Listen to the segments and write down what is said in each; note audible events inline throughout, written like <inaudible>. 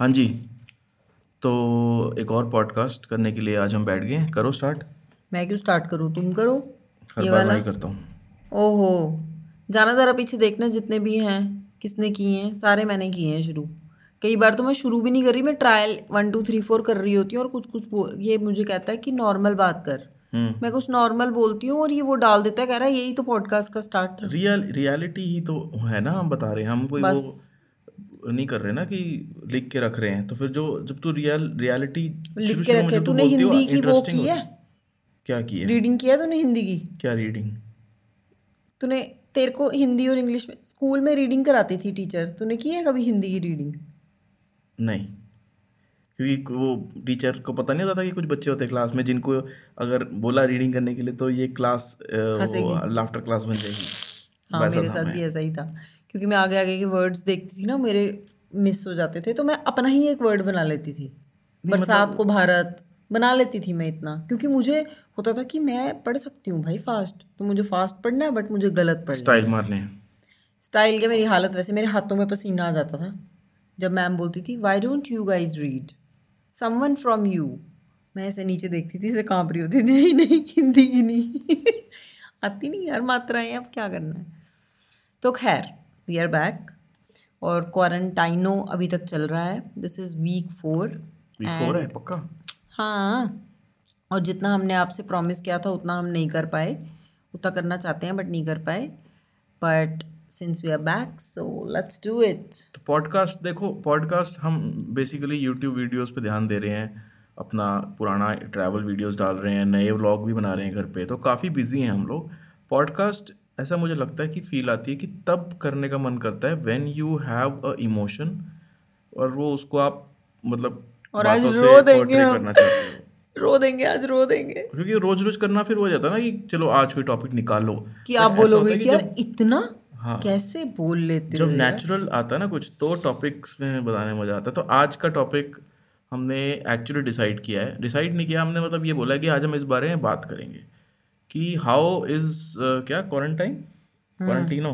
हाँ जी। तो एक और पॉडकास्ट करने के लिए आज हम बैठ गए हैं। करो स्टार्ट मैं क्यों स्टार्ट करूँ? तुम करो। हर ये बार वाला। ही करता हूँ। ओहो। जाना ज़रा पीछे देखना जितने भी हैं किसने किए हैं सारे मैंने किए हैं शुरू। कई बार तो मैं शुरू भी नहीं कर रही मैं trial one two three four कर रही होती हूँ और कुछ कुछ ये मुझे कहता है कि नॉर्मल बात कर। हम्म। मैं कुछ नॉर्मल बोलती हूँ और ये वो डाल देता है कह रहा है यही तो पॉडकास्ट का स्टार्ट था। रियल रियलिटी ही तो है ना हम बता रहे हैं। हम कोई बस। वो नहीं कर रहे ना कि लिख के रख रहे हैं तो फिर जो जब तू रियल रियलिटी लिख के रखे तूने हिंदी की वो की है? क्या की है? रीडिंग किया तूने हिंदी की? क्या रीडिंग तूने तेरे को हिंदी और इंग्लिश में स्कूल में रीडिंग कराती थी टीचर तूने की है कभी हिंदी की रीडिंग नहीं। क्योंकि वो टीचर को पता नहीं होता था कि कुछ बच्चे होते क्लास में जिनको अगर बोला रीडिंग करने के लिए तो ये क्लास लाफ्टर क्लास बन जाएगी। हाँ मेरे साथ भी ऐसा ही था। क्योंकि मैं आगे आगे के वर्ड्स देखती थी ना मेरे मिस हो जाते थे तो मैं अपना ही एक वर्ड बना लेती थी। बरसात को भारत बना लेती थी मैं इतना। क्योंकि मुझे होता था कि मैं पढ़ सकती हूँ भाई फास्ट तो मुझे फास्ट पढ़ना है बट मुझे गलत पढ़ना स्टाइल मारने स्टाइल क्या मेरी हालत वैसे मेरे हाथों में पसीना आ जाता था जब मैम बोलती थी why don't you guys read someone from you मैं ऐसे नीचे देखती थी इसे काँप रही होती थी। नहीं नहीं हिंदी की नहीं। <laughs> आती नहीं यार मात्राएँ अब क्या करना है? तो खैर वी आर बैक और क्वारंटाइनो अभी तक चल रहा है. This is week four week four है पक्का? हाँ. और जितना हमने आपसे प्रॉमिस किया था उतना हम नहीं कर पाए. उतना करना चाहते हैं बट नहीं कर पाए. But since we are back so let's do it तो पॉडकास्ट देखो पॉडकास्ट हम बेसिकली यूट्यूब वीडियोस पे ध्यान दे रहे हैं. अपना पुराना ट्रैवल वीडियोस डाल रहे हैं नए व्लॉग भी बना रहे हैं घर पे. तो काफ़ी बिज़ी हैं हम लोग. पॉडकास्ट ऐसा मुझे लगता है कि फील आती है कि तब करने का मन करता है when you have a emotion और वो उसको आप मतलब और आज रो देंगे करना चाहते हो। <laughs> रो देंगे आज रो देंगे। क्योंकि रोज रोज करना फिर हो जाता है ना कि चलो आज कोई टॉपिक निकालो। कि आप बोलोगे कि यार इतना हाँ। कैसे बोल लेते जब नेचुरल आता है ना कुछ तो टॉपिक्स में बताने में मज़ा आता है। तो आज का टॉपिक हमने एक्चुअली डिसाइड किया है। डिसाइड नहीं किया हमने मतलब ये बोला कि आज हम इस बारे में बात करेंगे। कि हाउ इज़ क्या quarantine क्वारंटीनो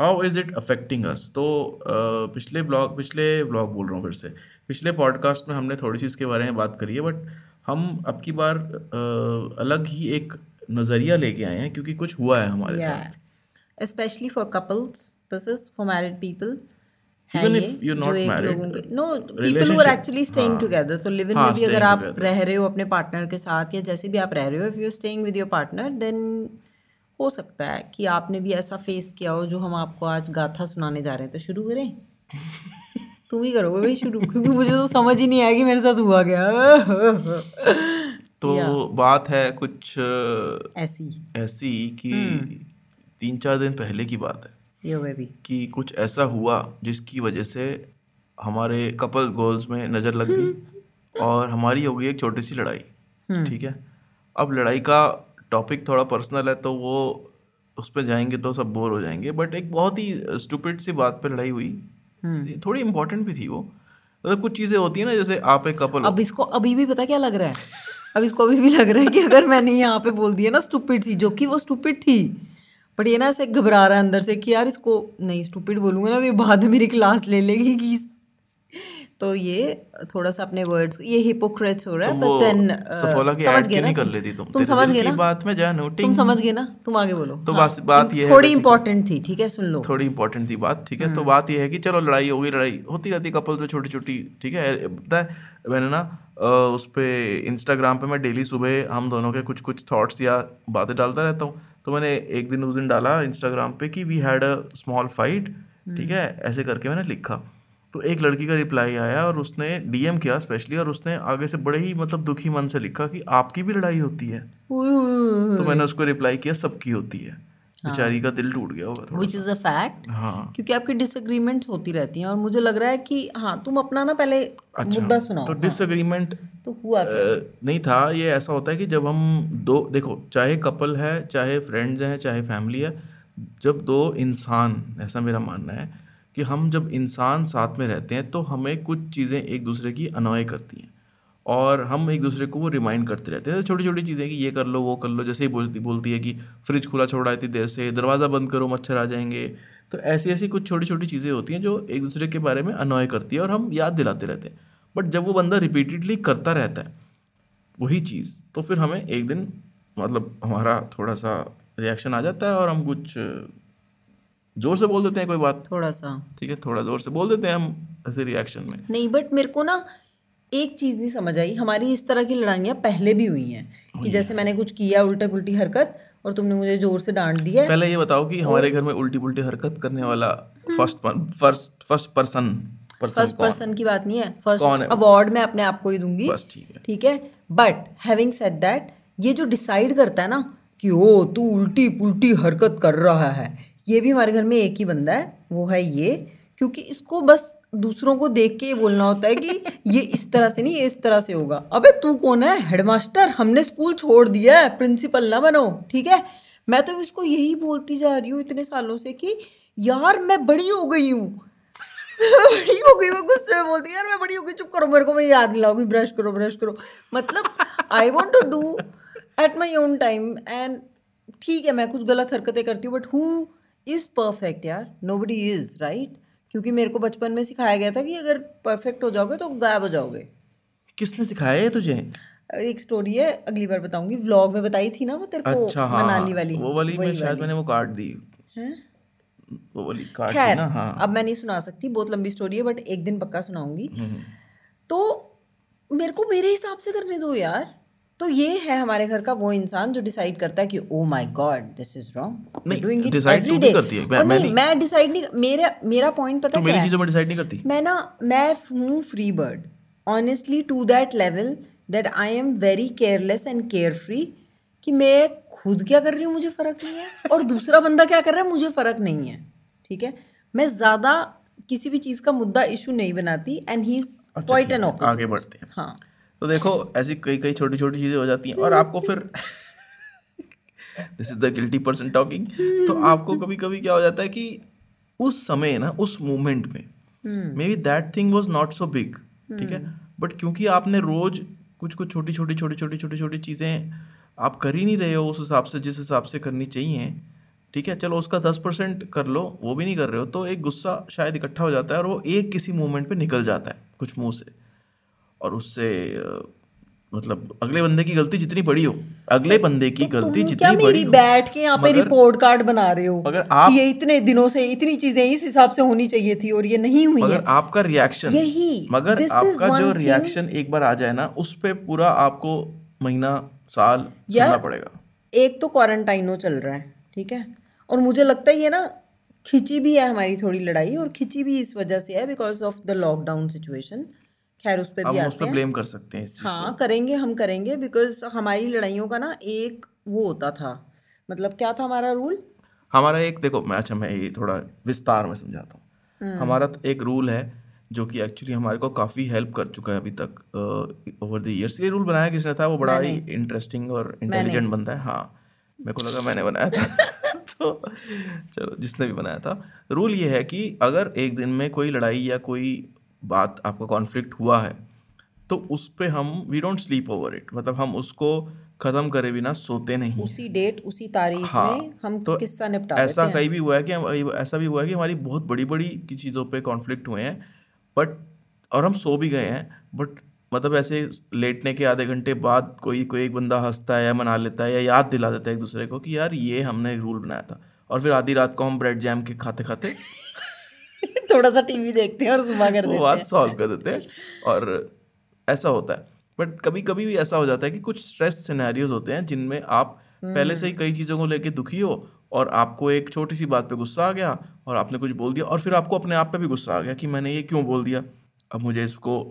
how is it affecting us तो uh, पिछले ब्लॉग पिछले ब्लॉग बोल रहा हूँ फिर से। पिछले पॉडकास्ट में हमने थोड़ी सी इसके बारे में बात करी है बट हम अब की बार uh, अलग ही एक नज़रिया लेके आए हैं क्योंकि कुछ हुआ है हमारे yes. साथ specially for couples this is for married people है Even if you're not married, लोगों के no people who are relationship- actually staying. Together तो लिव इन हाँ, में भी अगर आप रह रहे हो अपने पार्टनर के साथ या जैसे भी आप रह रहे हो if you staying with your partner then हो सकता है कि आपने भी ऐसा फेस किया हो जो हम आपको आज गाथा सुनाने जा रहे हैं। तो शुरू करें। <laughs> तुम ही करोगे भाई शुरू क्योंकि मुझे तो समझ ही नहीं आया कि मेरे साथ हुआ गया तो बात है कुछ ऐसी। ऐसी कि हम्म। तीन चार दिन पहले की बात है। यो कि कुछ ऐसा हुआ जिसकी वजह से हमारे कपल गोल्स में नज़र लग गई <laughs> और हमारी हो गई एक छोटी सी लड़ाई हम्म। ठीक है? अब लड़ाई का टॉपिक थोड़ा पर्सनल है तो वो उस पर जाएँगे तो सब बोर हो जाएँगे बट एक बहुत ही स्टूपिड सी बात पर लड़ाई हुई। हम्म। थोड़ी इंपॉर्टेंट भी थी वो। मतलब कुछ चीज़ें होती है ना जैसे आप एक कपल अब इसको अभी भी पता क्या लग रहा है? अब इसको अभी भी लग रहा है कि अगर मैंने यहाँ पे बोल दिया ना स्टूपिड थी जो कि वो स्टूपिड थी बट ये ना ऐसे घबरा रहा है अंदर से कि यार इसको नहीं स्टूपिड बोलूँगा ना तो ये बाद में मेरी क्लास ले लेगी कि तो ये थोड़ा सा अपने वर्ड्स ये हिपोक्रेट हो रहा है बट देन सफोला की समझ गए ना नहीं कर? लेती तुम। तुम समझ गए ना? बात में जानू तुम समझ गए ना? तुम आगे बोलो। तो हाँ, बात ये थोड़ी इंपॉर्टेंट थी ठीक है? सुन लो। थोड़ी इंपॉर्टेंट थी बात ठीक है। तो बात ये है कि चलो लड़ाई हो गई लड़ाई होती रहती कपल तो छोटी छोटी ठीक है? पता है मैंने ना उस पे इंस्टाग्राम पे मैं डेली सुबह हम दोनों के कुछ कुछ थॉट्स या बातें डालता रहता हूँ। तो मैंने एक दिन उस दिन डाला इंस्टाग्राम पे कि we had a small fight ठीक है? ऐसे करके मैंने लिखा। तो एक लड़की का रिप्लाई आया और उसने डीएम किया स्पेशली और उसने आगे से बड़े ही मतलब दुखी मन से लिखा कि आपकी भी लड़ाई होती है। तो मैंने उसको रिप्लाई किया सबकी होती है। बेचारी का दिल टूट गया होगा विच इज़ अ फैक्ट हाँ। क्योंकि आपकी डिसएग्रीमेंट्स होती रहती हैं और मुझे लग रहा है कि हाँ तुम अपना ना पहले अच्छा मुद्दा सुनाओ। तो डिसएग्रीमेंट हाँ, तो हुआ क्या? नहीं था ये ऐसा होता है कि जब हम दो देखो चाहे कपल है चाहे फ्रेंड्स हैं चाहे फैमिली है जब दो इंसान ऐसा मेरा मानना है कि हम जब इंसान साथ में रहते हैं तो हमें कुछ चीज़ें एक दूसरे की अनॉय करती हैं। और हम एक दूसरे को वो रिमाइंड करते रहते हैं। छोटी छोटी चीज़ें कि ये कर लो वो कर लो जैसे ही बोलती बोलती है कि फ्रिज खुला छोड़ा इतनी देर से दरवाज़ा बंद करो मच्छर आ जाएँगे। तो ऐसी ऐसी कुछ छोटी छोटी चीज़ें होती हैं जो एक दूसरे के बारे में अनॉय करती है और हम याद दिलाते रहते हैं। बट जब वो बंदा रिपीटेडली करता रहता है वही चीज़ तो फिर हमें एक दिन मतलब हमारा थोड़ा सा रिएक्शन आ जाता है और हम कुछ ज़ोर से बोल देते हैं कोई बात। थोड़ा सा ठीक है थोड़ा ज़ोर से बोल देते हैं हम ऐसे रिएक्शन में। नहीं बट मेरे को ना एक चीज़ नहीं समझ आई। हमारी इस तरह की लड़ाइयाँ पहले भी हुई हैं कि जैसे मैंने कुछ किया उल्टा पुल्टी हरकत और तुमने मुझे ज़ोर से डांट दिया पहले ये बताओ कि हमारे घर में उल्टी पुल्टी हरकत करने वाला first first first person first person की बात नहीं है। फ़र्स्ट अवार्ड मैं अपने आप को ही दूँगी। ठीक है। ठीक है? बट हैविंग सेड दैट ये जो डिसाइड करता है ना कि ओ तू उल्टी पुल्टी हरकत कर रहा है। ये भी हमारे घर में एक ही बंदा है वो है ये। क्योंकि इसको बस दूसरों को देख के ये बोलना होता है कि ये इस तरह से नहीं, ये इस तरह से होगा। अबे, तू कौन है? हेडमास्टर हमने स्कूल छोड़ दिया है। प्रिंसिपल ना बनो, ठीक है? मैं तो इसको यही बोलती जा रही हूँ इतने सालों से कि यार, मैं बड़ी हो गई हूँ। <laughs> बड़ी हो गई मैं गुस्से में बोलती यार, मैं बड़ी हो गई चुप करो, मेरे को मैं याद दिलाऊँगी ब्रश करो ब्रश करो। मतलब I want to do at my own time and ठीक है, मैं कुछ गलत हरकतें करती हूँ बट हु इज़ परफेक्ट यार? नो बडी इज़ राइट क्योंकि मेरे को बचपन में सिखाया गया था कि अगर परफेक्ट हो जाओगे तो गायब हो जाओगे। किसने सिखाया है तुझे? एक स्टोरी है अगली बार बताऊँगी। व्लॉग में बताई थी ना वो तेरे को अच्छा हाँ। मनाली वाली। वो वाली मैं शायद मैंने वो काट दी। हैं? वो वाली काट दी ना हाँ। अब मैं नहीं सुना सकती बहुत लंबी स्टोरी है बट एक दिन पक्का सुनाऊँगी। हम्म, तो मेरे को मेरे हिसाब से करने दो यार। तो ये है हमारे घर का वो इंसान जो डिसाइड करता है कि ओ my God this is wrong नहीं, डूइंग इट एवरी डे करती है, मैं- मैं नहीं। मैं डिसाइड नहीं मेरा मेरा पॉइंट पता तो क्या मेरी है? चीज़ों में डिसाइड नहीं करती। मैं ना मैं हूँ free bird honestly to that level that I am very careless and carefree कि मैं खुद क्या कर रही हूँ मुझे फ़र्क नहीं है? और दूसरा बंदा क्या कर रहा है मुझे फ़र्क नहीं है। ठीक है? मैं ज़्यादा किसी भी चीज़ का मुद्दा इशू नहीं बनाती and he is quite an आगे बढ़ते हैं। हाँ। तो देखो ऐसी कई कई छोटी छोटी चीज़ें हो जाती हैं और आपको फिर this is the guilty person talking तो आपको कभी कभी क्या हो जाता है कि उस समय ना उस मोमेंट में हम्म। Maybe that thing was not so big ठीक है? बट क्योंकि आपने रोज कुछ कुछ छोटी छोटी छोटी छोटी छोटी छोटी चीज़ें आप कर ही नहीं रहे हो उस हिसाब से जिस हिसाब से करनी चाहिए ठीक है? चलो उसका दस परसेंट कर लो वो भी नहीं कर रहे हो तो एक गुस्सा शायद इकट्ठा हो जाता है और वो एक किसी मोमेंट पे निकल जाता है कुछ मुँह से। और उससे मतलब अगले बंदे की गलती जितनी बड़ी हो अगले बंदे की तो गलती तुम क्या जितनी मेरी बैठ के यहाँ पे रिपोर्ट कार्ड बना रहे हो? मगर आप- ये इतने दिनों से इतनी चीज़ें इस हिसाब से होनी चाहिए थी और ये नहीं हुई मगर है। आपका रिएक्शन यही, मगर आपका जो रिएक्शन एक बार आ जाए ना उस पे पूरा आपको महीना साल सुनना पड़ेगा। एक तो क्वारंटाइनो चल रहा है ठीक है? और मुझे लगता है ये ना खिंची भी है हमारी थोड़ी लड़ाई और खिंची भी इस वजह से है because of the lockdown situation खैर उस पर भी हम उस पर ब्लेम कर सकते हैं इस चीज़ हाँ करेंगे हम करेंगे बिकॉज़ हमारी लड़ाइयों का ना एक वो होता था। मतलब क्या था हमारा रूल हमारा एक देखो मैं अच्छा मैं ये थोड़ा विस्तार में समझाता हम्म। हूँ हमारा तो एक रूल है जो कि एक्चुअली हमारे को काफ़ी हेल्प कर चुका है अभी तक ओवर द ईयर्स ये रूल बनाया किसने था? वो बड़ा ही इंटरेस्टिंग और इंटेलिजेंट बंदा है हाँ। मेरे को लगा मैंने बनाया था। <laughs> तो चलो जिसने भी बनाया था। रूल ये है कि अगर एक दिन में कोई लड़ाई या कोई बात आपका कॉन्फ्लिक्ट हुआ है तो उस पर हम we don't sleep over it मतलब हम उसको ख़त्म करे बिना सोते नहीं उसी डेट उसी तारीख हाँ, में हम तो किस्सा निपटा ऐसा कहीं भी हुआ है कि हम ऐसा भी हुआ है कि हमारी बहुत बड़ी बड़ी की चीज़ों पे कॉन्फ्लिक्ट हुए हैं बट और हम सो भी गए हैं बट मतलब ऐसे लेटने के आधे घंटे बाद कोई कोई एक बंदा हंसता है या मना लेता है या याद दिला देता है एक दूसरे को कि यार ये हमने एक रूल बनाया था। और फिर आधी रात को हम ब्रेड जैम के खाते खाते <laughs> थोड़ा सा टीवी देखते हैं और सुबह कर वो देते बात सॉल्व कर देते हैं और ऐसा होता है। बट कभी कभी भी ऐसा हो जाता है कि कुछ स्ट्रेस सिनेरियोज होते हैं जिनमें आप पहले से ही कई चीज़ों को लेके दुखी हो और आपको एक छोटी सी बात पे गुस्सा आ गया और आपने कुछ बोल दिया और फिर आपको अपने आप पे भी गुस्सा आ गया कि मैंने ये क्यों बोल दिया? अब मुझे इसको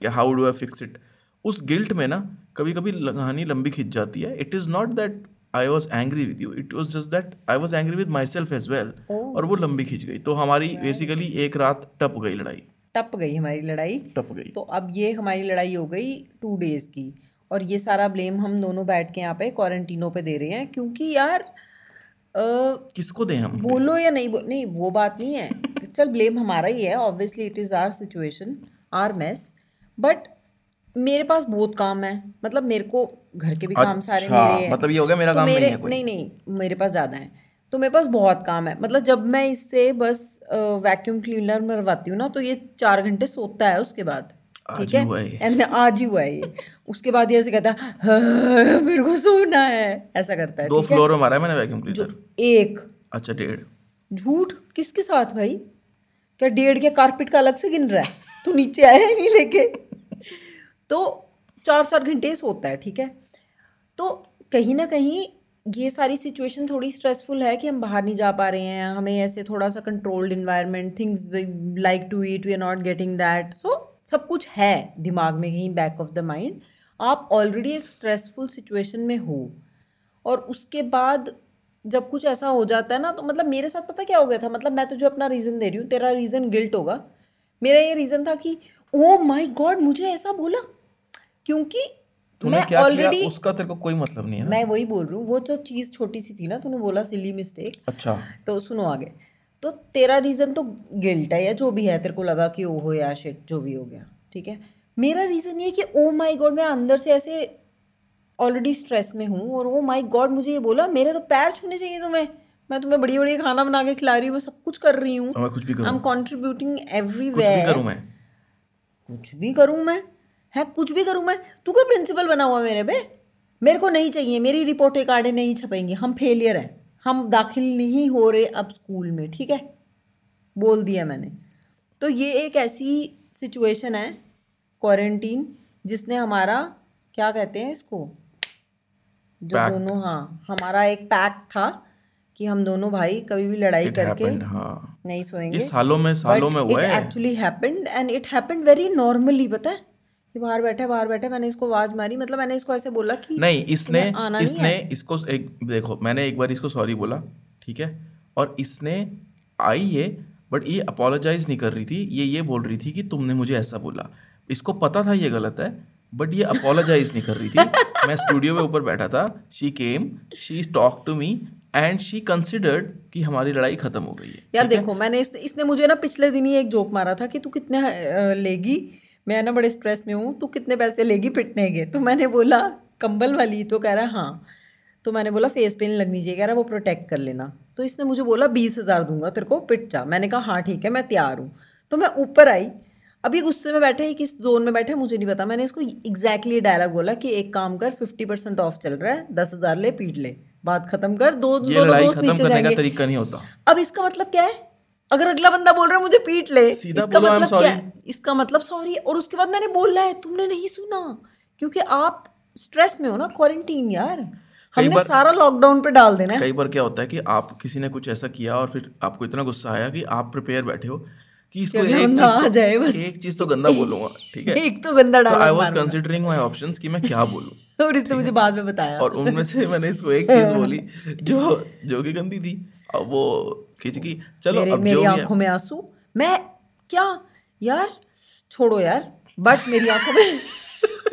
क्या how do I fix it उस गिल्ट में ना कभी कभी कहानी लंबी खिंच जाती है। It is not that I was angry with you it was just that I was angry with myself as well और वो लंबी खिंच गई। तो हमारी बेसिकली एक रात टप गई लड़ाई। टप गई हमारी लड़ाई। टप गई। तो अब ये हमारी लड़ाई हो गई टू डेज़ की। और ये सारा ब्लेम हम दोनों बैठ के यहाँ पे क्वारंटीनों पे दे रहे हैं। क्योंकि यार अ, किसको दें हम? बोलो या नहीं बो, नहीं वो बात नहीं है। <laughs> चल ब्लेम हमारा ही है। Obviously it is our situation our mess but मेरे पास बहुत काम है। मतलब मेरे को घर के भी अच्छा, काम सारे मेरे हैं। मतलब ये हो गया मेरा तो काम मेरे, नहीं है कोई? नहीं नहीं मेरे पास ज़्यादा है। तो मेरे पास बहुत काम है। मतलब जब मैं इससे बस वैक्यूम क्लीनर मरवाती हूँ ना तो ये चार घंटे सोता है उसके बाद। ठीक ही? एंड आज ही हुआ ये। उसके बाद ये ऐसे कहता है "हाँ, मेरे को सोना है। ऐसा करता है दो फ्लोर में मारा है मैंने वैक्यूम क्लीनर एक। अच्छा डेढ़। झूठ? किसके साथ भाई? क्या डेढ़ के कारपेट का अलग से गिन रहा है? तू नीचे आया ही नहीं लेके। तो चार चार घंटे सोता है, ठीक है? तो कहीं ना कहीं ये सारी सिचुएशन थोड़ी स्ट्रेसफुल है कि हम बाहर नहीं जा पा रहे हैं, हमें ऐसे थोड़ा सा controlled environment things like to eat we are not getting that so सब कुछ है दिमाग में कहीं बैक ऑफ़ द माइंड आप ऑलरेडी एक स्ट्रेसफुल सिचुएशन में हो और उसके बाद जब कुछ ऐसा हो जाता है ना तो मतलब मेरे साथ पता क्या हो गया था? मतलब मैं तुझे अपना रीज़न दे रही हूँ, तेरा रीज़न गिल्ट होगा। मेरा ये रीज़न था कि ओ माई गॉड मुझे ऐसा बोला? क्योंकि मैं ऑलरेडी उसका तेरे को कोई मतलब नहीं है ना? मैं वही बोल रही हूँ वो जो चीज़ छोटी सी थी ना तूने बोला सिली मिस्टेक अच्छा। तो सुनो आगे। तो तेरा रीज़न तो गिल्ट है या जो भी है तेरे को लगा कि ओहो या शिट जो भी हो गया ठीक है? मेरा रीज़न ये कि ओ माय गॉड मैं अंदर से ऐसे ऑलरेडी स्ट्रेस में हूँ और ओ माई गॉड मुझे ये बोला मेरे तो पैर छूने चाहिए तुम्हें। मैं तुम्हें बढ़िया बढ़िया खाना बना के खिला रही हूँ मैं सब कुछ कर रही हूँ। आई एम कॉन्ट्रीब्यूटिंग एवरीवेयर कुछ भी करूँ मैं? है कुछ भी करूँ मैं? तू कोई प्रिंसिपल बना हुआ मेरे पे? मेरे को नहीं चाहिए मेरी रिपोर्टें कार्डें नहीं छपेंगी। हम फेलियर हैं। हम दाखिल नहीं हो रहे अब स्कूल में ठीक है? बोल दिया मैंने। तो ये एक ऐसी सिचुएशन है क्वारंटीन जिसने हमारा क्या कहते हैं इसको? जो Pact. दोनों हाँ हमारा एक पैक्ट था कि हम दोनों भाई कभी भी लड़ाई इट करके हैपेंड हाँ। नहीं सोएँगे। ये सालों में सालों में हुआ है। Actually happened and it happened very normally पता है? कि बाहर बैठे बाहर बैठे मैंने इसको आवाज़ मारी। मतलब मैंने इसको ऐसे बोला कि नहीं इसने आना इसने है। इसको एक देखो मैंने एक बार इसको सॉरी बोला ठीक है? और इसने आई ये बट ये अपोलोजाइज नहीं कर रही थी ये ये बोल रही थी कि तुमने मुझे ऐसा बोला। इसको पता था ये गलत है बट ये अपोलोजाइज नहीं कर रही थी। <laughs> मैं स्टूडियो में ऊपर बैठा था she came she talk to me and she considered कि हमारी लड़ाई खत्म हो गई है यार देखो मैंने इस, इसने मुझे ना पिछले दिन ही एक जोक मारा था कि तू कितने लेगी? मैं ना बड़े स्ट्रेस में हूँ तू कितने पैसे लेगी पिटने के? तो मैंने बोला कंबल वाली तो कह रहा है। हाँ तो मैंने बोला फेस पेन लगनी चाहिए। कह रहा है वो प्रोटेक्ट कर लेना। तो इसने मुझे बोला बीस हज़ार दूँगा तेरे को पिट जा। मैंने कहा हाँ ठीक है मैं तैयार हूँ। तो मैं ऊपर आई। अभी गुस्से में बैठे ही किस जोन में बैठे मुझे नहीं पता। मैंने इसको एग्जैक्टली डायलॉग बोला कि एक काम कर फिफ्टी परसेंट ऑफ़ चल रहा है दस हज़ार ले पीट ले। बात खत्म कर दो दोनों दोस्त नीचे जाएँगे। तरीका नहीं होता। अब इसका मतलब क्या है? अगर अगला बंदा बोल रहा है मुझे पीट ले। इसका मतलब क्या है? इसका मतलब सॉरी और उसके बाद मैंने बोला है तुमने नहीं सुना। क्योंकि आप स्ट्रेस में हो ना क्वारंटीन यार। हमने बार- सारा लॉकडाउन पे डाल देना है। कई बार क्या होता है कि आप किसी ने कुछ ऐसा किया और फिर आपको इतना गुस्सा आया कि आप प्रिपेयर बैठे हो कि इसको एक चीज़ आ तो, जाए बस। एक चीज़ तो गंदा बोलूँगा ठीक है? <laughs> एक तो गंदा डाला I was considering my options कि मैं क्या बोलूँ <laughs> और इसने मुझे बाद में बताया। और उनमें से मैंने इसको एक चीज़ बोली <laughs> जो जो कि गंदी थी। अब वो खिचकी चलो मेरे अब मेरी आँखों में आँसू। मैं क्या? यार छोड़ो यार बट मेरी आँखों में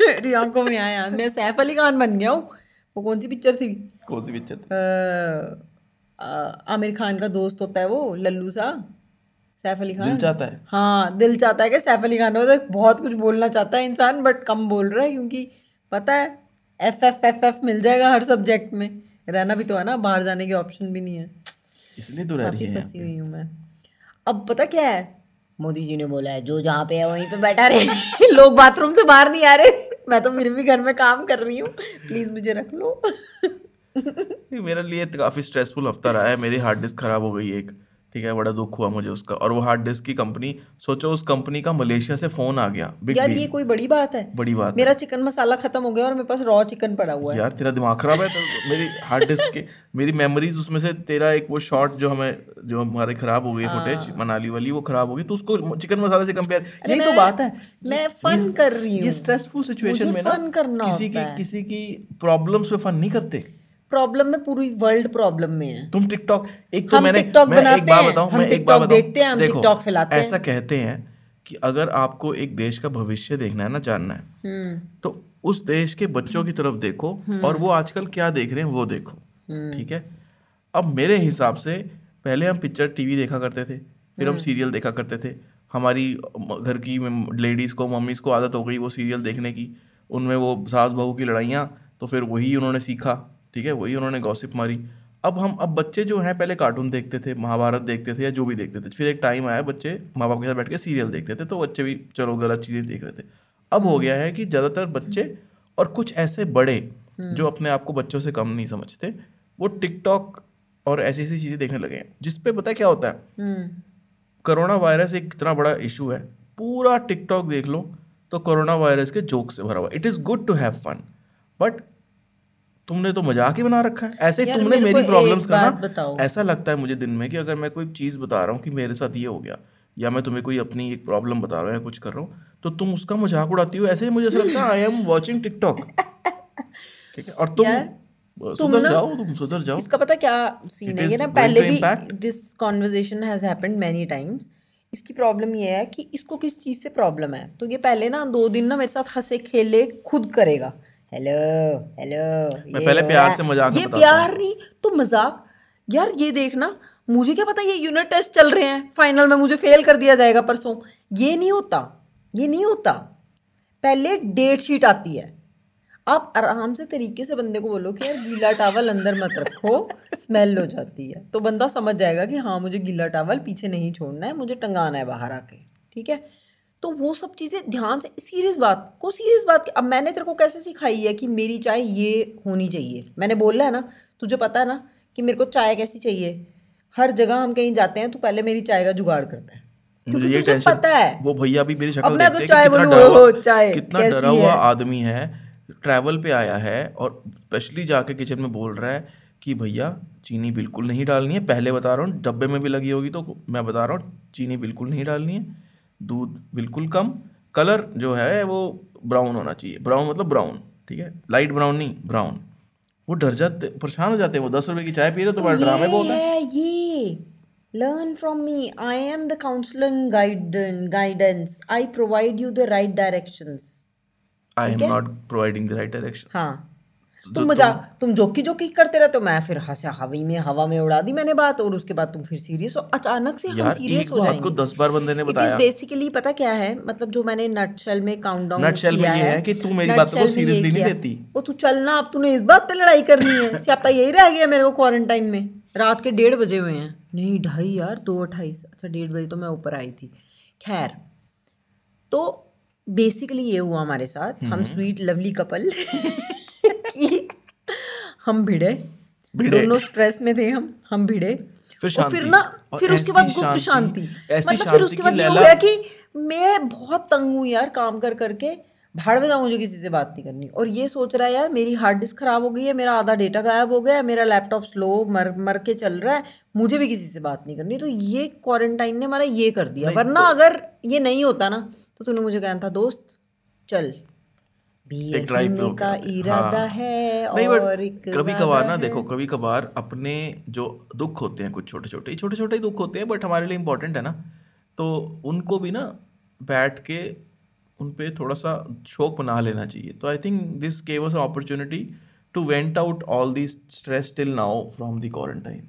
<laughs> मेरी आँखों में आया। मैं सैफ अली खान बन गया हूँ। वो कौन सी पिक्चर थी? कौन सी पिक्चर थी? आमिर खान का दोस्त होता है वो लल्लू सा। सैफ अली खान। दिल चाहता है? हाँ दिल चाहता है कि सैफ अली खान हो। तो बहुत कुछ बोलना चाहता है इंसान बट कम बोल रहा है क्योंकि पता है एफ़ एफ़ एफ़ एफ़ मिल जाएगा हर सब्जेक्ट में। रहना भी तो है ना बाहर जाने के ऑप्शन भी नहीं है। इसलिए तो रह रही है फंसी हुई हूँ मैं। अब पता क्या है? मोदी जी ने बोला है जो जहाँ पे है वहीं पे बैठा रहे। <laughs> लोग बाथरूम से बाहर नहीं आ रहे। मैं तो फिर भी घर में काम कर रही हूँ। प्लीज़ मुझे रख लो। <laughs> मेरे लिए तो काफ़ी स्ट्रेसफुल हफ़्ता रहा है। मेरी हार्ड डिस्क खराब हो गई एक। ठीक है बड़ा दुख हुआ मुझे उसका। और वो हार्ड डिस्क की कंपनी सोचो उस कंपनी का मलेशिया से फ़ोन आ गया बिग यार ये कोई बड़ी बात है। बड़ी बात मेरा चिकन मसाला खत्म हो गया और मेरे पास रॉ चिकन पड़ा हुआ है। यार तेरा दिमाग खराब है तो मेरी हार्ड डिस्क के मेरी मेमोरीज उसमें से तेरा एक वो शॉट जो हमें जो हमारे खराब हो गई फुटेज मनाली वाली वो खराब हो गई तो उसको चिकन मसाले से कंपेयर यही तो बात है। मैं ये- ये- कर रही ये हूँ। स्ट्रेसफुल सिचुएशन में ना किसी की है। किसी की प्रॉब्लम्स पे फन नहीं करते। प्रॉब्लम में पूरी वर्ल्ड प्रॉब्लम में है। तुम टिकटॉक एक तो मैंने मैं एक बात बताऊँ मैं एक बात देखते हैं, हम TikTok फैलाते हैं। ऐसा कहते हैं कि अगर आपको एक देश का भविष्य देखना है ना जानना है हम्म। तो उस देश के बच्चों की तरफ़ देखो और वो आजकल क्या देख रहे हैं वो देखो। ठीक है? अब मेरे हिसाब से पहले हम पिक्चर टीवी देखा करते थे फिर हम सीरियल देखा करते थे। हमारी घर की लेडीज़ को मम्मीज़ को आदत हो गई वो सीरियल देखने की। उनमें वो सास बहू की लड़ाइयाँ तो फिर वही उन्होंने सीखा। ठीक है वही उन्होंने गॉसिप मारी। अब हम अब बच्चे जो हैं पहले कार्टून देखते थे महाभारत देखते थे या जो भी देखते थे फिर एक टाइम आया बच्चे माँ बाप के साथ बैठ के सीरियल देखते थे तो बच्चे भी चलो गलत चीज़ें देख रहे थे। अब हो गया है कि ज़्यादातर बच्चे और कुछ ऐसे बड़े जो अपने आप को बच्चों से कम नहीं समझते वो टिकटॉक और ऐसी ऐसी चीज़ें देखने लगे हैं जिसपे पता है क्या होता है? हम्म। कोरोना वायरस एक इतना बड़ा इशू है पूरा टिकटॉक देख लो तो कोरोना वायरस के जोक से भरा हुआ it is good to have fun but तुमने तो मज़ाक ही बना रखा है। ऐसे यार, तुमने मेरी प्रॉब्लम्स का ना ऐसा लगता है मुझे दिन में कि अगर मैं कोई चीज़ बता रहा हूँ कि मेरे साथ ये हो गया या मैं तुम्हें कोई अपनी एक प्रॉब्लम बता रहा हूँ या कुछ कर रहा हूँ तो तुम उसका मज़ाक उड़ाती हो। ऐसे ही मुझे ऐसा लगता है आई एम वॉचिंग टिकटॉक ठीक है? और तुम सुधर जाओ तुम सुधर जाओ। इसका पता क्या सीन है? ये ना पहले भी this conversation has happened many times इसकी प्रॉब्लम ये है कि इसको किस चीज़ से प्रॉब्लम है? तो ये पहले ना दो दिन ना मेरे साथ हंसे खेले खुद करेगा। हेलो हेलो मैं पहले प्यार से मज़ाक ये प्यार नहीं तो मज़ाक। यार ये देखना मुझे क्या पता ये यूनिट टेस्ट चल रहे हैं। फाइनल में मुझे फेल कर दिया जाएगा परसों। ये नहीं होता ये नहीं होता। पहले डेट शीट आती है। आप आराम से तरीके से बंदे को बोलो कि यार गीला टावल अंदर मत रखो स्मेल हो जाती है। तो बंदा समझ जाएगा कि हाँ मुझे गीला टावल पीछे नहीं छोड़ना है मुझे टंगाना है बाहर आके। ठीक है? तो वो सब चीज़ें ध्यान से सीरियस बात को सीरियस बात अब मैंने तेरे को कैसे सिखाई है कि मेरी चाय ये होनी चाहिए? मैंने बोला है ना तुझे पता है ना कि मेरे को चाय कैसी चाहिए? हर जगह हम कहीं जाते हैं तो पहले मेरी चाय का जुगाड़ करता है। मुझे ये टेंशन पता है। वो भैया भी मेरी शक्ल देखते हैं चाय कितना बोलूँ, डरा हुआ चाय कितना डरा हुआ आदमी है ट्रैवल पे आया है और स्पेशली जाके किचन में बोल रहा है कि भैया चीनी बिल्कुल नहीं डालनी है। पहले बता रहा हूँ डब्बे में भी लगी होगी तो मैं बता रहा हूँ चीनी बिल्कुल नहीं डालनी है। दूध बिल्कुल कम कलर जो है वो ब्राउन होना चाहिए। ब्राउन मतलब ब्राउन ठीक है? लाइट ब्राउन नहीं ब्राउन वो डर जाते परेशान हो जाते हैं वो। दस रुपए की चाय पी रहे तो बड़ा ड्रामे ये बोलते हैं। ये learn from me. I am the counselor and guidance. Guidance i provide you the right directions. I am? Not providing the right direction हाँ। तुम मज़ा तुम जोकी जोकी करते रहते हो। मैं फिर हंसा हवा में हवा में उड़ा दी मैंने बात और उसके बाद तुम फिर सीरियस हो। अचानक से हम सीरियस हो बात को जाएँगे। दस बार बंदे ने इट इज़ बताया। बेसिकली पता क्या है? मतलब जो मैंने नटशेल में काउंट डाउन Nutshell में ये है कि तू मेरी बातों को seriously नहीं लेती। वो तू चलना अब तूने इस बात पे लड़ाई करनी है। स्यापा यही रह गया मेरे को क्वारंटाइन में। रात के डेढ़ बजे हुए हैं। नहीं ढाई यार दो अट्ठाईस। अच्छा डेढ़ बजे तो मैं ऊपर आई थी। खैर तो बेसिकली ये हुआ हमारे साथ। हम। स्वीट लवली कपल हम भिड़े। दोनों स्ट्रेस में थे हम हम भिड़े। फिर और फिर ना फिर उसके बाद गुप्त शांति- शांति। मतलब फिर उसके बाद ये हो गया कि मैं बहुत तंग हूँ यार काम कर करके भाड़ में जाऊँ मुझे किसी से बात नहीं करनी। और ये सोच रहा है यार मेरी हार्ड डिस्क खराब हो गई है मेरा आधा डेटा गायब हो गया है मेरा लैपटॉप स्लो मर मर के चल रहा है मुझे भी किसी से बात नहीं करनी। तो ये क्वारंटाइन ने हमारा ये कर दिया। वरना तो- अगर ये नहीं होता ना तो तूने मुझे कहना था दोस्त चल। ड्राइव पीने का इरादा हाँ। है नहीं और बट कभी कभार ना देखो कभी कभार अपने जो दुख होते हैं कुछ छोटे छोटे छोटे छोटे ही दुख होते हैं बट हमारे लिए इम्पोर्टेंट है ना। तो उनको भी ना बैठ के उन पे थोड़ा सा शौक बना लेना चाहिए। तो I think this gave us opportunity to vent out all the stress till now from the quarantine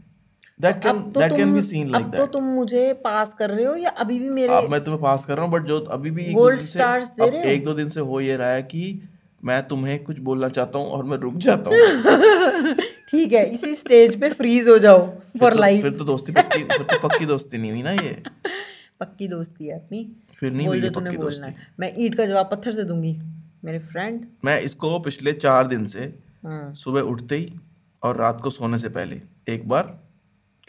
तो तो तुम मुझे पास कर रहे हो या अभी भी मेरे अब मैं तुम्हें पास कर रहा हूँ बट जो अभी भी एक दो दिन से दे रहे हो? एक दो दिन से हो ये रहा है कि मैं तुम्हें कुछ बोलना चाहता हूँ और मैं रुक जाता हूँ। <laughs> ठीक है इसी स्टेज पे फ्रीज हो जाओ फॉर तो- लाइफ फिर तो दोस्ती पक्की फिर तो पक्की दोस्ती नहीं हुई ना ये। <laughs> पक्की दोस्ती है अपनी। फिर नहीं बोल जो तूने बोलना है। मैं ईंट का जवाब पत्थर से दूँगी मेरे फ्रेंड मैं इसको पिछले चार दिन से हाँ। सुबह उठते ही और रात को सोने से पहले एक बार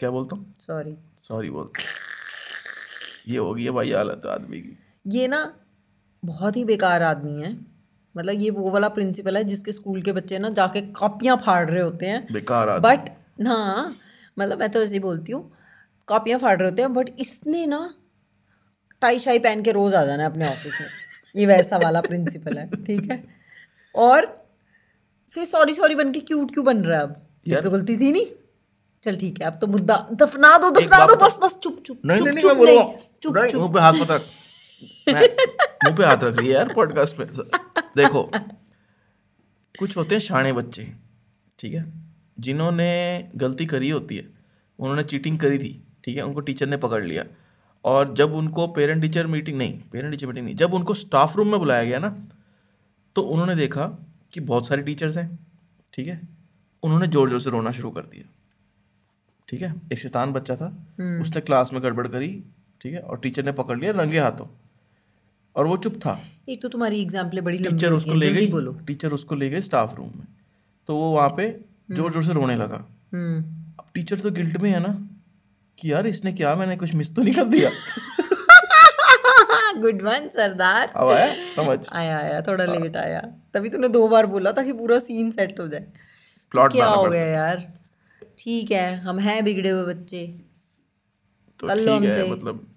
क्या बोलता हूँ? सॉरी सॉरी बोलता ये हो गई है भाई हालत आदमी की। ये ना बहुत ही बेकार आदमी है। मतलब ये वो वाला प्रिंसिपल है जिसके स्कूल के बच्चे ना जाके कॉपियाँ फाड़ रहे होते हैं। बेकार आदमी। बट हाँ मतलब मैं तो ऐसे ही बोलती हूँ कॉपियाँ फाड़ रहे होते हैं बट इसने ना टाई शाई पहन के रोज आ जाना है अपने ऑफ़िस में। ये वैसा वाला प्रिंसिपल है ठीक है? और फिर सॉरी सॉरी बन के क्यूट क्यों बन रहा है अब? से गलती थी नहीं? चल ठीक है अब तो मुद्दा दफना दो दफना दो बस बस चुप चुप नहीं चुप नहीं मैं बोलूँगा चुप नहीं, चुप। मुँह पे हाथ मत रख। मुँह पे हाथ रख लिया यार पॉडकास्ट पे। देखो कुछ होते हैं शाणे बच्चे ठीक है? जिन्होंने गलती करी होती है उन्होंने चीटिंग करी थी ठीक है? उनको टीचर ने पकड़ लिया। और जब उनको पेरेंट टीचर मीटिंग नहीं पेरेंट टीचर मीटिंग नहीं जब उनको स्टाफ रूम में बुलाया गया ना तो उन्होंने देखा कि बहुत सारे टीचर्स हैं ठीक है? उन्होंने ज़ोर ज़ोर से रोना शुरू कर दिया। ठीक है? एक शैतान बच्चा था। हम्म। उसने क्लास में गड़बड़ करी ठीक है? और टीचर ने पकड़ लिया रंगे हाथों। और वो चुप था। एक तो तुम्हारी एग्ज़ाम्पल बड़ी टीचर उसको ले गई। बोलो। टीचर उसको ले गई स्टाफ रूम में। तो वो वहाँ पे ज़ोर ज़ोर से रोने लगा। हम्म। अब टीचर तो गिल्ट में है ना कि यार इसने क्या मैंने कुछ मिस तो नहीं कर दिया। <laughs> गुड वन सरदार। अब आया समझ। आया आया थोड़ा लेट आया। तभी तूने दो बार बोला ताकि पूरा सीन सेट हो जाए। प्लॉट क्या हो गया यार? ठीक है हम हैं बिगड़े हुए बच्चे। तो कर लो हमसे। मतलब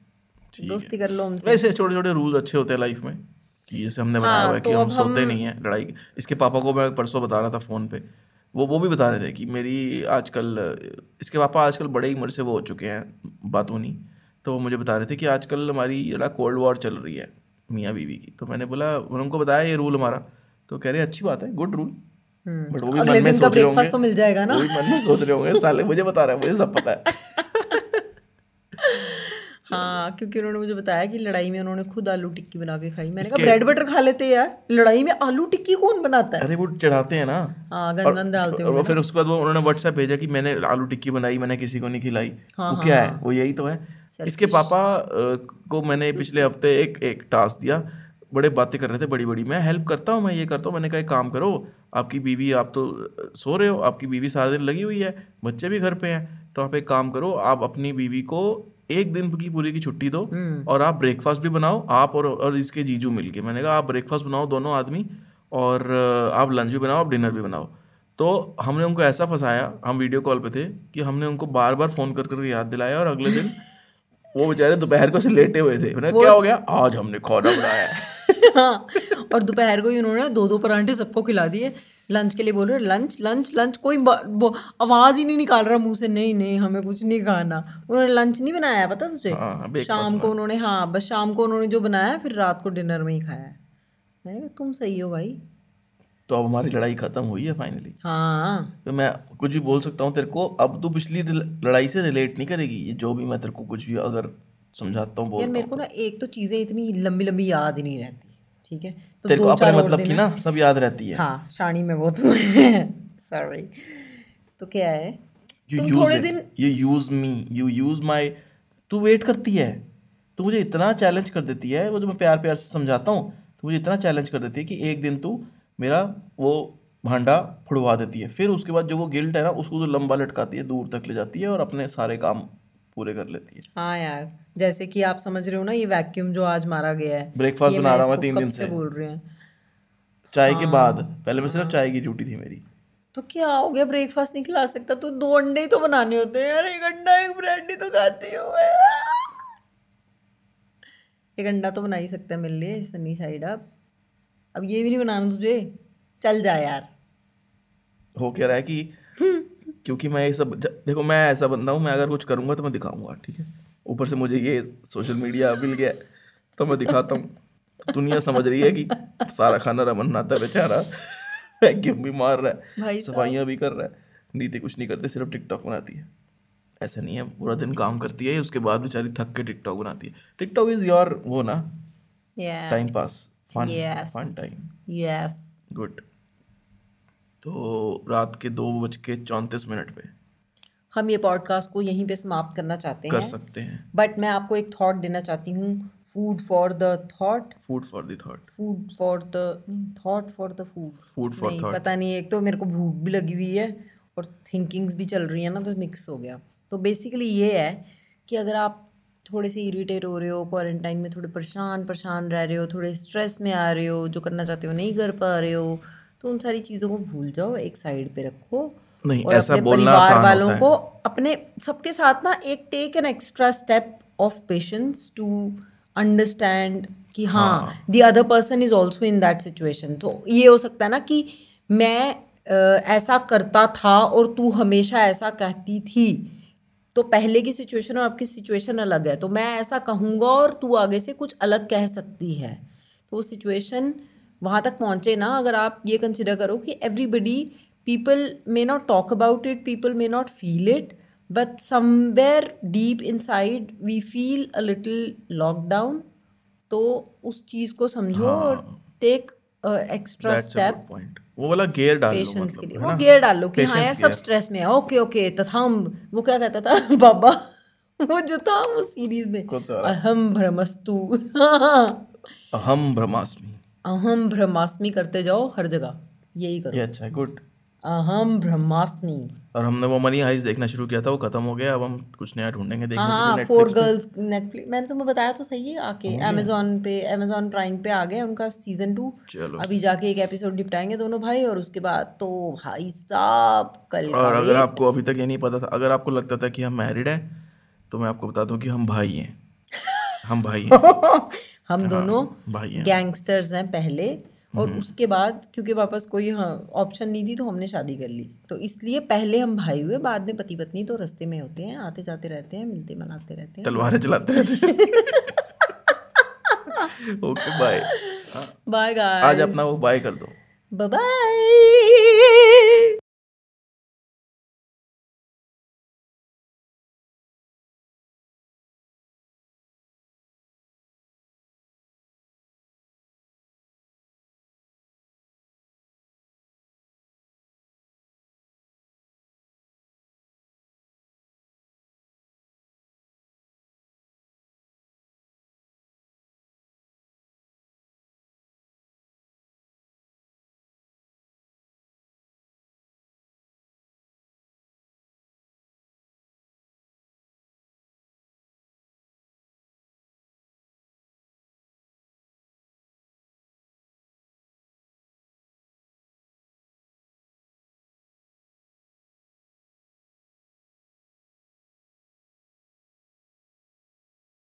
दोस्ती कर लो हमसे। वैसे छोटे छोटे रूल्स अच्छे होते हैं लाइफ में कि जैसे हमने बनाया हाँ, हुआ है कि तो हम सोते हम- नहीं है लड़ाई इसके पापा को मैं परसों बता रहा था फ़ोन पे वो वो भी बता रहे थे कि मेरी आजकल इसके पापा आजकल बड़े ही उम्र से वो हो चुके हैं बातूनी तो वो मुझे बता रहे थे कि आजकल हमारी जरा कोल्ड वॉर चल रही है मियाँ बीवी की। तो मैंने बोला उनको बताया ये रूल हमारा तो कह रहे अच्छी बात है गुड रूल बट वो भी मन में सोच रहे ब्रेकफास्ट तो मिल जाएगा ना। वो भी मन में सोच रहे होंगे साले मुझे बता रहा है मुझे सब पता है। <laughs> हाँ क्योंकि उन्होंने मुझे बताया कि लड़ाई में उन्होंने खुद आलू टिक्की बना के खाई। मैंने कहा ब्रेड बटर खा लेते यार। लड़ाई में आलू टिक्की कौन बनाता है? अरे वो चढ़ाते हैं ना। हाँ गंदन डालते और वो फिर उसके बाद वो उन्होंने व्हाट्सएप भेजा कि मैंने आलू टिक्की बनाई मैंने किसी को नहीं खिलाई। हाँ, वो हाँ, क्या है हाँ। वो यही तो है। इसके पापा को मैंने पिछले हफ़्ते एक एक टास्क दिया। बड़े बातें कर रहे थे बड़ी बड़ी मैं हेल्प करता हूँ मैं ये करता हूँ। मैंने कहा एक काम करो आपकी बीवी आप तो सो रहे हो आपकी बीवी सारा दिन लगी हुई है बच्चे भी घर पे हैं तो आप एक काम करो आप अपनी बीवी को एक दिन की पूरी की छुट्टी दो हम्म। और आप ब्रेकफास्ट भी बनाओ आप और और इसके जीजू मिलके। मैंने कहा आप ब्रेकफास्ट बनाओ दोनों आदमी और आप लंच भी बनाओ आप डिनर भी बनाओ। तो हमने उनको ऐसा फंसाया हम वीडियो कॉल पे थे कि हमने उनको बार बार फ़ोन कर करके याद दिलाया और अगले दिन वो बेचारे दोपहर को से लेटे हुए थे। मैंने क्या हो गया? आज हमने खाना बनाया <laughs> हाँ। और दोपहर को ही उन्होंने दो दो परांठे सबको खिला दिए। लंच के लिए बोल रहे लंच लंच लंच कोई आवाज़ ही नहीं निकाल रहा मुँह से नहीं नहीं हमें कुछ नहीं खाना। उन्होंने लंच नहीं बनाया पता तुझे? हाँ, breakfast शाम को उन्होंने हाँ बस शाम को उन्होंने जो बनाया फिर रात को डिनर में ही खाया। है मैंने कहा तुम सही हो भाई। तो अब हमारी लड़ाई खत्म हुई है फाइनली हाँ। तो मैं कुछ भी बोल सकता हूँ तेरे को अब तो पिछली लड़ाई से रिलेट नहीं करेगी ये जो भी मैं तेरे को कुछ भी अगर समझाता हूँ यार मेरे को ना एक तो चीज़ें इतनी लंबी लंबी याद ही नहीं रहती। ठीक है? तो तेरे को अपने मतलब की ना सब याद रहती है। हाँ शानी में वो तो सॉरी <laughs> तो क्या है? You use then you use me you use my तू वेट करती है। तू मुझे इतना चैलेंज कर देती है वो जो मैं प्यार प्यार से समझाता हूँ तो मुझे इतना चैलेंज कर देती है कि एक दिन तू मेरा वो भांडा फुड़वा देती है। फिर उसके बाद जो वो गिल्ट है ना उसको तो लंबा लटकाती है दूर तक ले जाती है और अपने सारे काम पूरे कर लेती है। हाँ यार जैसे कि आप समझ रहे हो ना ये वैक्यूम जो आज मारा गया है ब्रेकफास्ट बना रहा हूँ तीन दिन से बोल रहे हैं? चाय के हाँ, बाद पहले मैं सिर्फ़ चाय की ड्यूटी थी मेरी। तो क्या हो गया ब्रेकफास्ट नहीं खिला सकता? तो दो अंडे ही तो बनाने होते हैं यार एक अंडा एक ब्रेड ही तो खाती हूँ एक अंडा तो बना ही सकता है मेरे लिए सनी साइड अप अब ये भी नहीं बनाना तुझे? चल जा यार। हो क्या रहा है कि क्योंकि मैं ये सब देखो मैं ऐसा बंदा हूँ मैं अगर कुछ करूँगा तो मैं दिखाऊँगा ठीक है? ऊपर से मुझे ये सोशल मीडिया मिल गया तो मैं दिखाता हूँ। दुनिया समझ रही है कि सारा खाना रमन नाता बेचारा। वैक्यूम भी मार रहा है सफाइयाँ भी कर रहा है। नीति कुछ नहीं करते सिर्फ़ टिकटॉक बनाती है। ऐसा नहीं है पूरा दिन काम करती है उसके बाद बेचारी थक के टिकटॉक बनाती है। टिकटॉक इज़ योर वो ना time pass fun fun time yes good तो रात के दो बज के चौंतीस मिनट पे हम ये पॉडकास्ट को यहीं पे समाप्त करना चाहते कर हैं। सकते हैं। बट मैं आपको एक थॉट देना चाहती हूँ। Food for the thought food for the thought food for the thought for the food food for नहीं थॉट पता नहीं एक तो मेरे को भूख भी लगी हुई है और थिंकिंग्स भी चल रही है ना तो मिक्स हो गया। तो बेसिकली ये है कि अगर आप थोड़े से इरिटेट हो रहे हो क्वारंटाइन में थोड़े परेशान परेशान रह रहे हो थोड़े स्ट्रेस में आ रहे हो जो करना चाहते हो नहीं कर पा रहे हो तो उन सारी चीज़ों को भूल जाओ एक साइड पे रखो नहीं और ऐसा अपने बोलना परिवार वालों को अपने सबके साथ ना एक take an extra step of patience to understand कि हाँ the other person is also in that situation तो ये हो सकता है ना कि मैं ऐसा करता था और तू हमेशा ऐसा कहती थी। तो पहले की सिचुएशन और आपकी सिचुएशन अलग है। तो मैं ऐसा कहूँगा और तू आगे से कुछ अलग कह सकती है। तो वो सिचुएशन वहाँ तक पहुँचे ना अगर आप ये कंसिडर करो कि everybody people may not talk about it people may not feel it but somewhere deep inside we feel a little lockdown तो उस चीज़ को समझो और टेक एक्स्ट्रा स्टेप वो वाला गियर डाल लो पेशेंस के मतलब लिए। है वो गियर डाल लो कि हाँ यार सब स्ट्रेस में है। ओके ओके तथाम वो क्या कहता था? <laughs> बाबा वो जो था वो सीरीज़ में? अहम भ्रमस्तु हाँ <laughs> अहम ब्रह्मास्मि। अहम ब्रह्मास्मि करते जाओ हर जगह। यही करो। ये अच्छा है गुड अहम ब्रह्मास्मि। और हमने वो मनी हाइस्ट देखना शुरू किया था वो खत्म हो गया अब हम कुछ नया ढूंढेंगे देखने हाँ लिए फोर गर्ल्स नेटफ्लिक्स मैंने तुम्हें बताया तो सही है आके अमेजोन पे अमेजोन प्राइम पे आ गया उनका सीज़न टू चलो। अभी जाके एक एपिसोड निपटाएँगे दोनों भाई और उसके बाद तो भाई साहब कल और अगर आपको अभी तक ये नहीं पता था अगर आपको लगता था कि हम मैरिड हैं तो मैं आपको बता दूँ कि हम भाई हैं। <laughs> हम भाई <laughs> हैं। हम दोनों गैंगस्टर्स हैं। पहले और हम्म। उसके बाद क्योंकि वापस कोई हाँ ऑप्शन नहीं थी तो हमने शादी कर ली। तो इसलिए पहले हम भाई हुए बाद में पति पत्नी तो रस्ते में होते हैं आते जाते रहते हैं मिलते मनाते रहते हैं। तलवारें चलाते रहते ओके बाय बाय आज अपना वो बाय कर दो। बाय